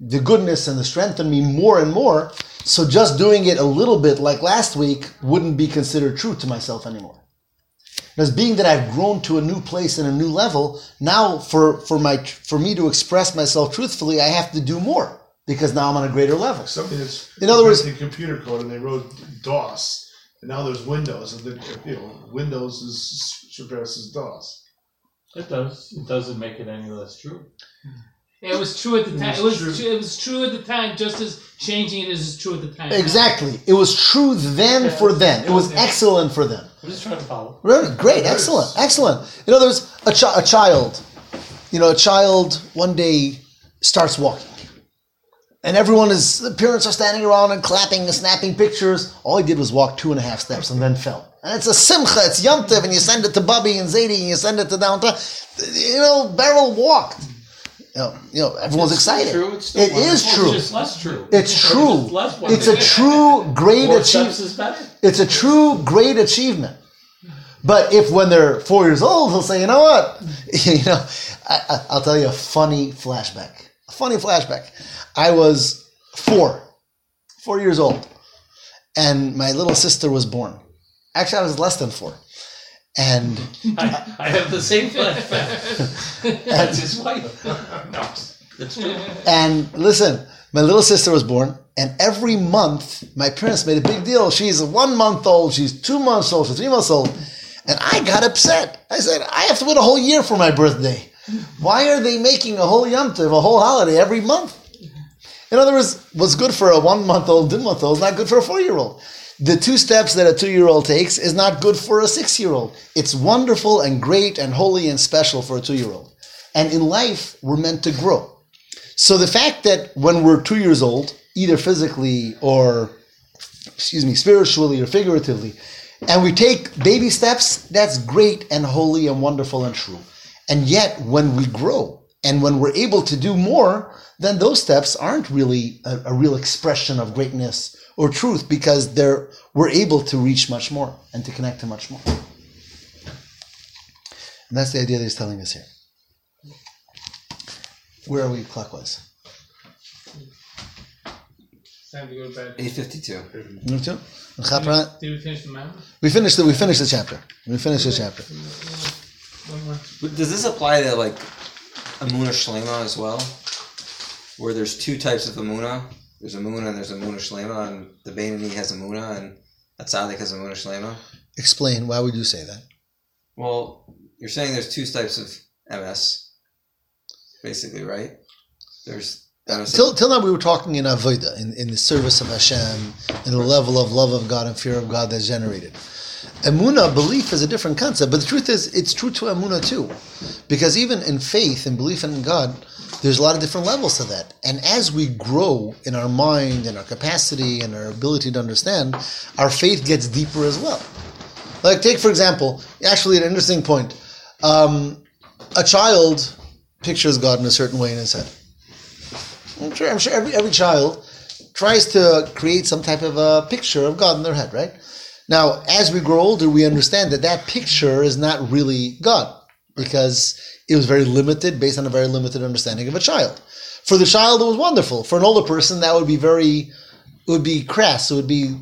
the goodness and the strength in me more and more, so just doing it a little bit like last week wouldn't be considered true to myself anymore. As being that I've grown to a new place and a new level, now for, for my for me to express myself truthfully, I have to do more because now I'm on a greater level. Something that's In other words- in computer code, and they wrote DOS, and now there's Windows, and the, you know Windows is surpasses DOS. It does. It doesn't make it any less true. It was true at the It time. was It was true. true. It was true at the time, just as changing it is true at the time. Exactly. It was true then for them. It was excellent for them. I'm just trying to follow. Really great, excellent, excellent. In other words, a, chi- a child, you know, a child one day starts walking, and everyone is the parents are standing around and clapping and snapping pictures. All he did was walk two and a half steps and then fell. And it's a simcha, it's Yom Tov, and you send it to Bubby and Zadie, and you send it to downtown. You know, Beryl walked. You know, you know everyone's excited. True. It's still It is wonderful. true. It's just less true. It's true. less It's a true great achievement. steps is better. It's a true great achievement. But if when they're four years old, they'll say, you know what? you know, I, I, I'll tell you a funny flashback. A funny flashback. I was four, four years old, and my little sister was born. Actually, I was less than four. And I, I have the same flashback. That's his wife. No, that's true. And listen, my little sister was born, and every month my parents made a big deal. She's one month old, she's two months old, she's three months old. And I got upset. I said, I have to wait a whole year for my birthday. Why are they making a whole Yom Tov, a whole holiday every month? In other words, what's good for a one month old, two month old is not good for a four year old. The two steps that a two year old takes is not good for a six year old. It's wonderful and great and holy and special for a two year old. And in life, we're meant to grow. So the fact that when we're two years old, either physically or, excuse me, spiritually or figuratively, and we take baby steps, that's great and holy and wonderful and true. And yet, when we grow and when we're able to do more, then those steps aren't really a, a real expression of greatness or truth because they're we're able to reach much more and to connect to much more. And that's the idea that he's telling us here. Where are we clockwise? Time to go to bed. 852. Number two? Did we finish the map? We finished the we finished the chapter. We finished the chapter. One more. But Does this apply to like Emuna Shlema as well? Where there's two types of Emuna. There's Emuna and there's a Emuna Shlema, and the Beinoni has Emuna and a Tzaddik has Emuna Shlema. Explain why would you say that? Well, you're saying there's two types of emes, basically, right? There's Till, till now we were talking in avoda, in, in the service of Hashem, in the level of love of God and fear of God that's generated. Emuna, belief, is a different concept, but the truth is, it's true to Emuna too, because even in faith and belief in God, there's a lot of different levels to that. And as we grow in our mind and our capacity and our ability to understand, our faith gets deeper as well. Like, take for example, actually, an interesting point. Um, a child pictures God in a certain way in his head. I'm sure, I'm sure every, every child tries to create some type of a picture of God in their head, right? Now, as we grow older, we understand that that picture is not really God because it was very limited based on a very limited understanding of a child. For the child, it was wonderful. For an older person, that would be very, it would be crass. It would be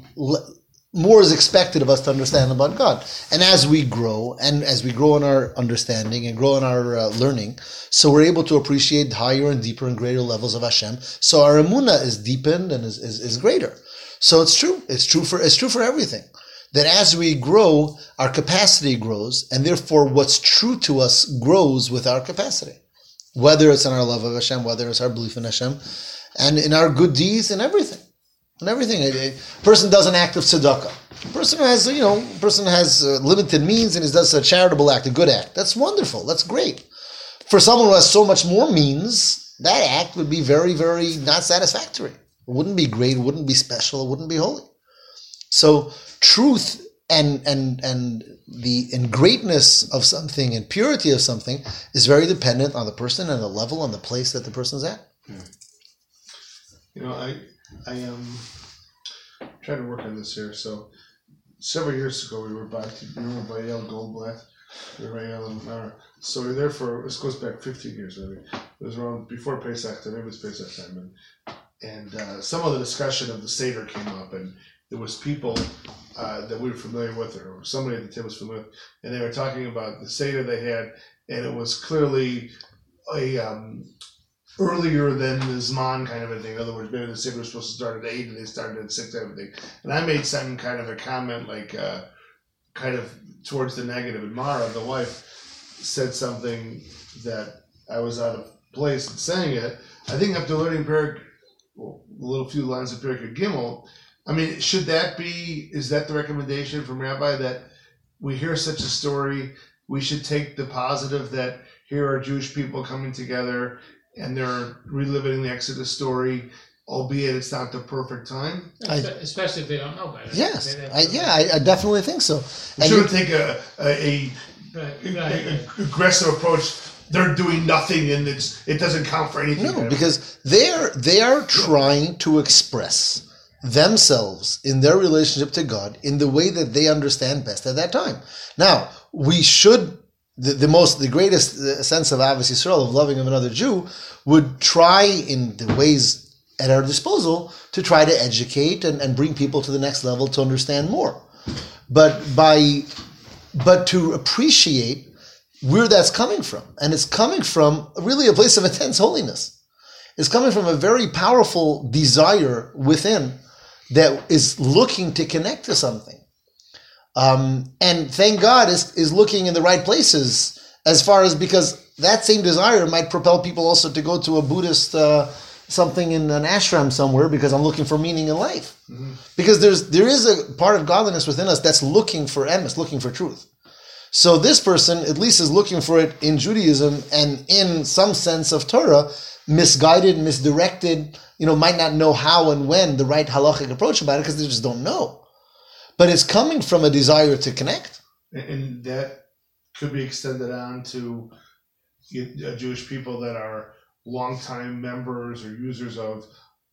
more is expected of us to understand about God. And as we grow, and as we grow in our understanding and grow in our uh, learning, so we're able to appreciate higher and deeper and greater levels of Hashem. So our emuna is deepened and is, is, is greater. So it's true. It's true for it's true for everything. That as we grow, our capacity grows, and therefore what's true to us grows with our capacity. Whether it's in our love of Hashem, whether it's our belief in Hashem, and in our good deeds and everything and everything. A, person does an act of tzedakah. A person has, you know, a person has uh, limited means and he does a charitable act, a good act. That's wonderful. That's great. For someone who has so much more means, that act would be very, very not satisfactory. It wouldn't be great. It wouldn't be special. It wouldn't be holy. So truth and and and the and greatness of something and purity of something is very dependent on the person and the level and the place that the person's at. You know, I I um trying to work on this here. So several years ago, we were by we were by El Goldblatt. We were by uh, so we were there for this goes back 15 years maybe. It was around before Pesach time. It was Pesach time, and and uh, some of the discussion of the Seder came up, and there was people uh, that we were familiar with, or somebody at the table was familiar with, and they were talking about the Seder they had, and it was clearly a um, earlier than the Zman kind of a thing. In other words, maybe the Seder was supposed to start at eight and they started at six, kind of thing. And I made some kind of a comment, like uh, kind of towards the negative. And Mara, the wife, said something that I was out of place in saying it. I think after learning Perek, well, a little few lines of Perek Gimel, I mean, should that be? Is that the recommendation from Rabbi that we hear such a story? We should take the positive that here are Jewish people coming together and they're reliving the Exodus story, albeit it's not the perfect time. I- Especially if they don't know better. Yes, They- they- I, yeah, I, I definitely think so. We And shouldn't take a, a, a, right, a- aggressive approach. They're doing nothing and it's it doesn't count for anything. No, because they're they are trying to express themselves in their relationship to God in the way that they understand best at that time. Now, we should the, the most the greatest uh, sense of Ahavas Yisrael of loving of another Jew would try in the ways at our disposal to try to educate and, and bring people to the next level to understand more. But by but to appreciate where that's coming from. And it's coming from really a place of intense holiness. It's coming from a very powerful desire within that is looking to connect to something. Um, and thank God is, is looking in the right places as far as because that same desire might propel people also to go to a Buddhist uh, something in an ashram somewhere because I'm looking for meaning in life. Because there's there is a part of godliness within us that's looking for emes, looking for truth. So this person at least is looking for it in Judaism and in some sense of Torah, misguided, misdirected, you know, might not know how and when the right halachic approach about it because they just don't know. But it's coming from a desire to connect. and, that could be extended on to uh, Jewish people that are longtime members or users of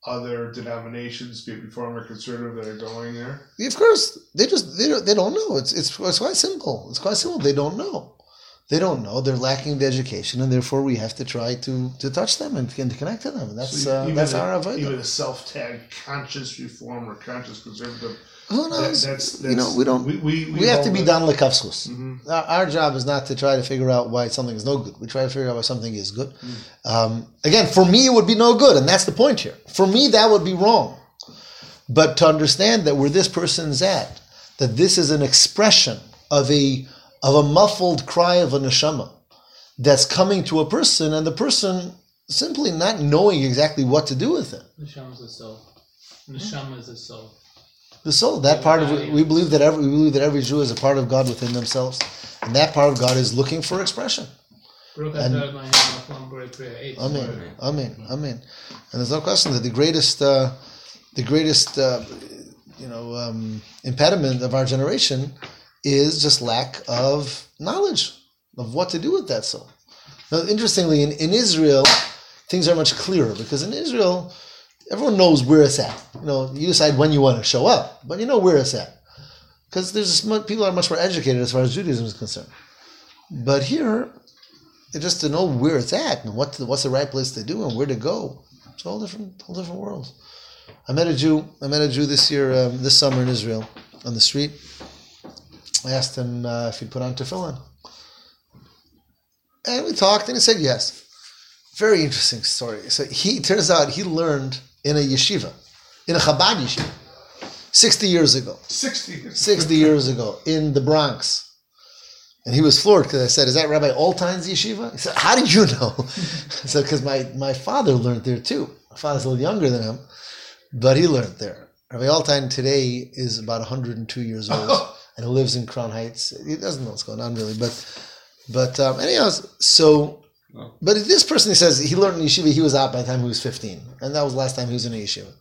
other denominations, be it reform or conservative, that are going there? Of course, they just they don't, they don't know. It's, it's it's quite simple. It's quite simple. They don't know. They don't know. They're lacking the education, and therefore we have to try to, to touch them and, and to connect to them. And that's So uh, that's a- our avoid. Even a self-tagged conscious reform or conscious conservative. Who that- knows? that's, that's you know, we don't. We, we, We, have to be done. done lekavskus. Mhm. Our, our job is not to try to figure out why something is no good. We try to figure out why something is good. Mm. Um, again, for me, it would be no good, and that's the point here. For me, that would be wrong. But to understand that where this person's at, that this is an expression of a of a muffled cry of a neshama that's coming to a person, and the person simply not knowing exactly what to do with it. Neshama is the soul. Neshama is the soul. The soul, that part of it, we believe that every we believe that every Jew is a part of God within themselves, and that part of God is looking for expression. And- atah Adonai Melech Haolam Prayer eight. Amen. Amen. Amen. And there's no question that the greatest, uh, the greatest, uh, you know, um, impediment of our generation is just lack of knowledge of what to do with that soul. Now, interestingly, in, in Israel, things are much clearer because in Israel, everyone knows where it's at. You know, you decide when you want to show up, but you know where it's at because there's people are much more educated as far as Judaism is concerned. But here, just to know where it's at and what what's the right place to do and where to go. It's a whole different, whole different world. I met a Jew. I met a Jew this year, um, this summer in Israel, on the street. I asked him uh, if he'd put on tefillin, and we talked, and he said yes. Very interesting story. So he turns out he learned in a yeshiva, in a Chabad yeshiva, sixty years ago. 60 years. 60 years ago in the Bronx. And he was floored because I said, Is that Rabbi Altein's yeshiva? He said, How did you know? I said, Because my, my father learned there too. My father's a little younger than him, but he learned there. Rabbi Altein today is about 102 years old and he lives in Crown Heights. He doesn't know what's going on really, but, but um, anyhow, so, but this person, he says, he learned in yeshiva, he was out by the time he was 15. And that was the last time he was in a yeshiva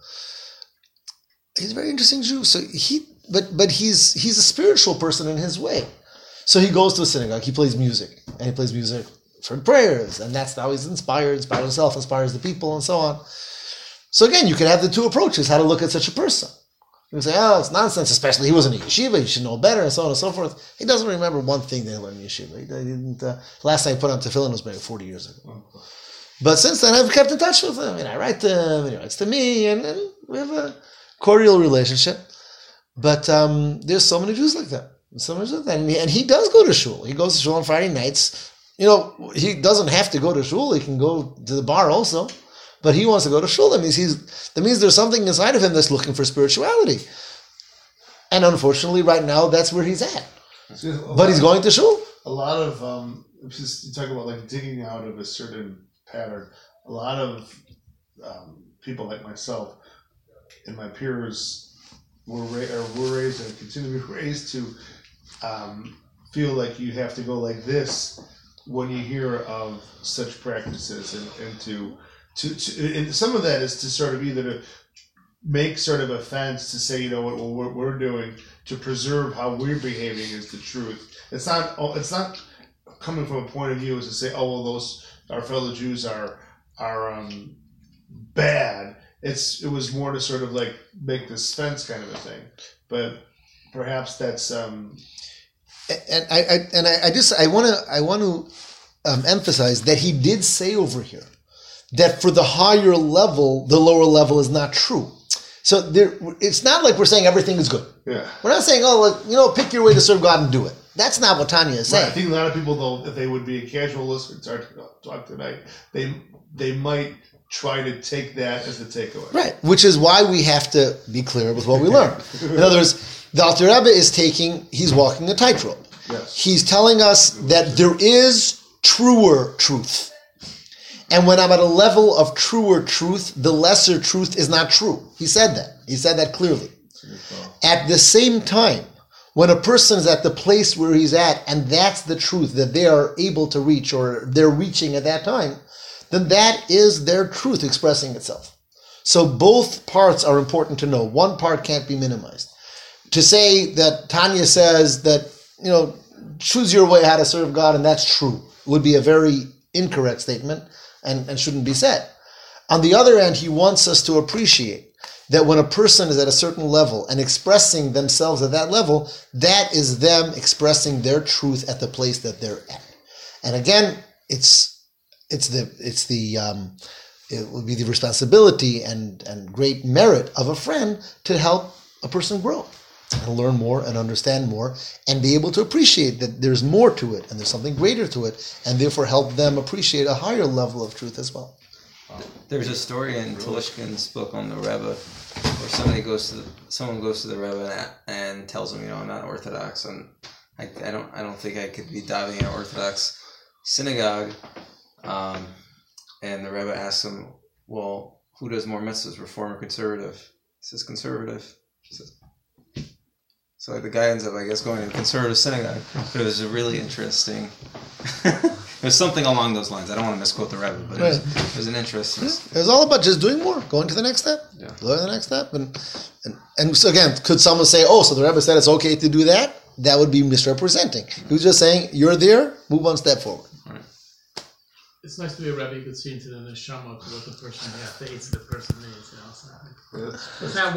he's a very interesting Jew. So he, but but he's he's a spiritual person in his way. So he goes to a synagogue. He plays music, and he plays music for prayers, and that's how he's inspired. Inspires himself, inspires the people, and so on. So again, you can have the two approaches: how to look at such a person. You say, "Oh, it's nonsense." Especially he wasn't a yeshiva; he should know better, and so on and so forth. He doesn't remember one thing they learned in yeshiva. He didn't. Uh, last time he put on tefillin was maybe forty years ago. But since then, I've kept in touch with him, and I write to him, and he writes to me, and, and we have a cordial relationship. But um, there's so many Jews like that. So many Jews like that, and he, and he does go to shul. He goes to shul on Friday nights. You know, he doesn't have to go to shul. He can go to the bar also, but he wants to go to shul. That means he's that means there's something inside of him that's looking for spirituality. And unfortunately, right now, that's where he's at. But he's going to shul. a lot of um just you talk about like digging out of a certain pattern a lot of um, people like myself and my peers were, ra- or were raised and continue to be raised to um, feel like you have to go like this when you hear of such practices and, and to, to, to and some of that is to sort of either to make sort of offense to say you know what, what we're doing to preserve how we're behaving is the truth it's not. It's not coming from a point of view as to say, "Oh, well, those our fellow Jews are are um, bad." It's. It was more to sort of like make this fence kind of a thing. But perhaps that's. Um, and I, I and I, I just I want to I want to um, emphasize that he did say over here that for the higher level, the lower level is not true. So there, it's not like we're saying everything is good. yeah. We're not saying, oh, like, you know, pick your way to serve God and do it. That's not what Tanya is Right. I think a lot of people, though, if they would be a casual listener to our talk tonight, they they might try to take that as the takeaway. Right, which is why we have to be clear with what we learn. In other words, the Alter Rebbe is taking, he's walking a tightrope. Yes. He's telling us that there is truer truth. And when I'm at a level of truer truth, the lesser truth is not true. He said that. He said that clearly. At the same time, when a person is at the place where he's at, and that's the truth that they are able to reach or they're reaching at that time, then that is their truth expressing itself. So both parts are important to know. One part can't be minimized. To say that Tanya says that, you know, choose your way how to serve God and that's true would be a very incorrect statement and, and shouldn't be said. On the other end, he wants us to appreciate that when a person is at a certain level and expressing themselves at that level, that is them expressing their truth at the place that they're at. And again, it's it's the it's the um, it would be the responsibility and and great merit of a friend to help a person grow learn more and understand more and be able to appreciate that there's more to it and there's something greater to it and therefore help them appreciate a higher level of truth as well. There's a story in Telushkin's book on the Rebbe where somebody goes to the, someone goes to the Rebbe and, and tells him, you know, I'm not Orthodox and I, I don't I don't think I could be davening in an Orthodox synagogue. Um, and the Rebbe asks him, well, who does more mitzvahs, Reform or conservative? He says conservative. He says, so the guy ends up, I guess, going to a conservative synagogue. But it was a really interesting. it was something along those lines. I don't want to misquote the Rebbe, but it was, it was an interesting. It was all about just doing more, going to the next step, Yeah. going to the next step, and and and so again, could someone say, "Oh, so the Rebbe said it's okay to do that"? That would be misrepresenting. He was just saying, "You're there, move one step forward." It's nice to be a rabbi. You could see into the neshama to what the person, yeah, the the person is. You know, it's not, Yeah, it's not one.